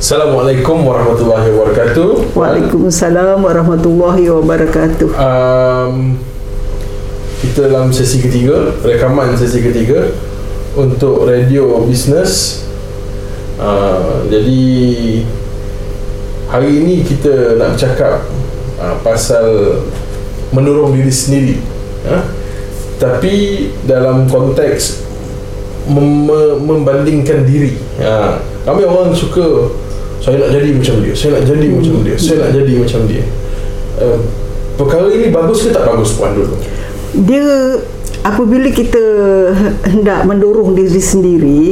Assalamualaikum warahmatullahi wabarakatuh. Waalaikumsalam warahmatullahi wabarakatuh. Um, kita dalam sesi ketiga, rekaman sesi ketiga untuk radio bisnes. Uh, jadi hari ini kita nak bercakap uh, pasal mendorong diri sendiri. Uh, tapi dalam konteks mem- membandingkan diri. Uh, kami orang suka saya nak jadi macam dia saya nak jadi hmm. macam dia saya nak jadi macam dia uh, perkara ini bagus ke tak bagus puan dulu dia apabila kita hendak mendorong diri sendiri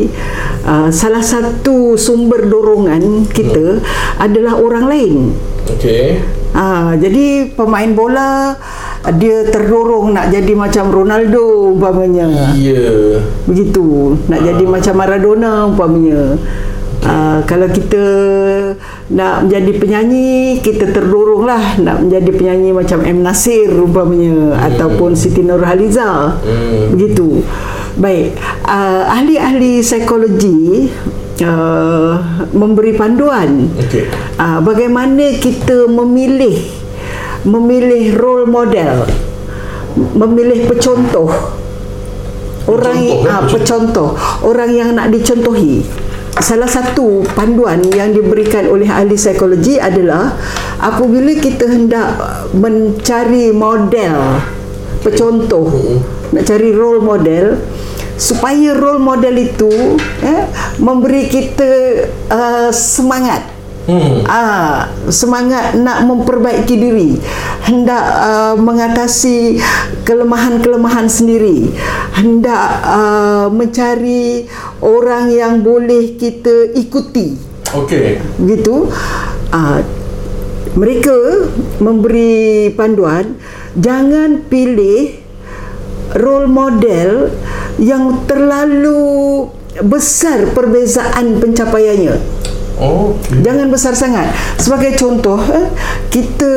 uh, salah satu sumber dorongan kita hmm. adalah orang lain okey uh, jadi pemain bola dia terdorong nak jadi macam Ronaldo umpamanya. Ya. Begitu. Nak uh. jadi macam Maradona umpamanya. Uh, kalau kita nak menjadi penyanyi kita terdorong lah nak menjadi penyanyi macam M. Nasir umpamanya hmm. ataupun Siti Nurhaliza hmm. begitu baik. Uh, ahli-ahli psikologi uh, memberi panduan. Okay. uh, bagaimana kita memilih memilih role model memilih pecontoh. Orang yang uh, pecontoh. Orang yang nak dicontohi salah satu panduan yang diberikan oleh ahli psikologi adalah apabila kita hendak mencari model pecontoh nak cari role model supaya role model itu eh, memberi kita uh, semangat Hmm. Ah, semangat nak memperbaiki diri, hendak uh, mengatasi kelemahan-kelemahan sendiri, hendak uh, mencari orang yang boleh kita ikuti. Okey. Begitu. Ah, mereka memberi panduan jangan pilih role model yang terlalu besar perbezaan pencapaiannya. Oh, okay. Jangan besar sangat. Sebagai contoh, eh, kita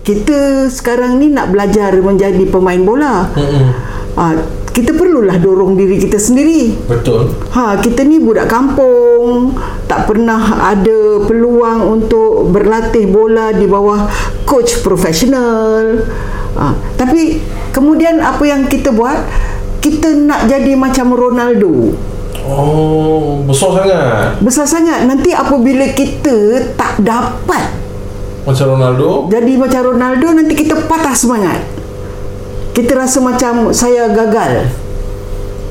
kita sekarang ni nak belajar menjadi pemain bola. Mm-hmm. Ha, kita perlulah dorong diri kita sendiri. Betul. Ha, kita ni budak kampung, tak pernah ada peluang untuk berlatih bola di bawah coach profesional. Ha, tapi kemudian apa yang kita buat? Kita nak jadi macam Ronaldo. Oh, besar sangat. Besar sangat. Nanti apabila kita tak dapat macam Ronaldo, jadi macam Ronaldo nanti kita patah semangat. Kita rasa macam saya gagal.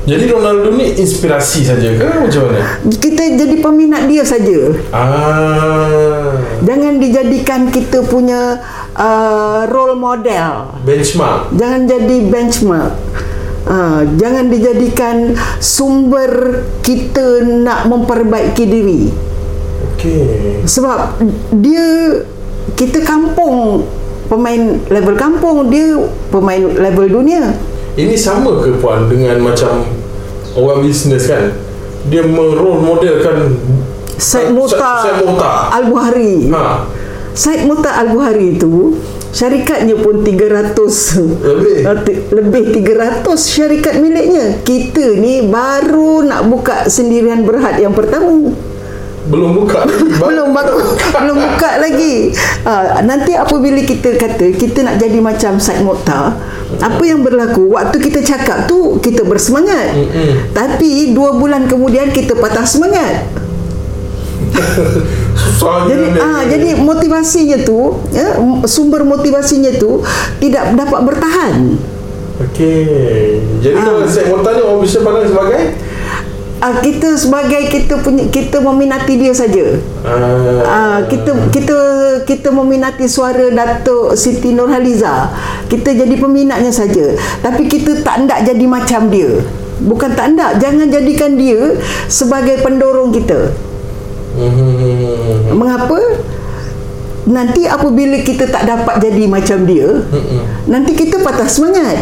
Jadi Ronaldo ni inspirasi saja ke macam mana? Kita jadi peminat dia saja. Ah. Jangan dijadikan kita punya uh, role model. Benchmark. Jangan jadi benchmark. Ha, jangan dijadikan sumber kita nak memperbaiki diri. Okey. Sebab dia kita kampung pemain level kampung dia pemain level dunia. Ini sama ke puan dengan macam orang bisnes kan? Dia merole modelkan Said Muta Al-Buhari. Ha. Said Muta Al-Buhari itu syarikatnya pun 300 lebih lebih 300 syarikat miliknya kita ni baru nak buka sendirian berhad yang pertama belum buka belum buka belum buka ha, nanti apabila kita kata kita nak jadi macam Said Mokhtar apa yang berlaku? Waktu kita cakap tu kita bersemangat. Mm-mm. tapi dua bulan kemudian kita patah semangat. Jadi ah jadi motivasinya tu ya sumber motivasinya tu tidak dapat bertahan. Okey. Jadi ah. kalau saya mau tanya orang bisa pandang sebagai Ah, kita sebagai kita punya kita meminati dia saja. Ah. ah kita kita kita meminati suara Datuk Siti Nurhaliza. Kita jadi peminatnya saja. Tapi kita tak nak jadi macam dia. Bukan tak nak, jangan jadikan dia sebagai pendorong kita. Hmm. Mengapa? Nanti apabila kita tak dapat jadi macam dia, hmm. nanti kita patah semangat.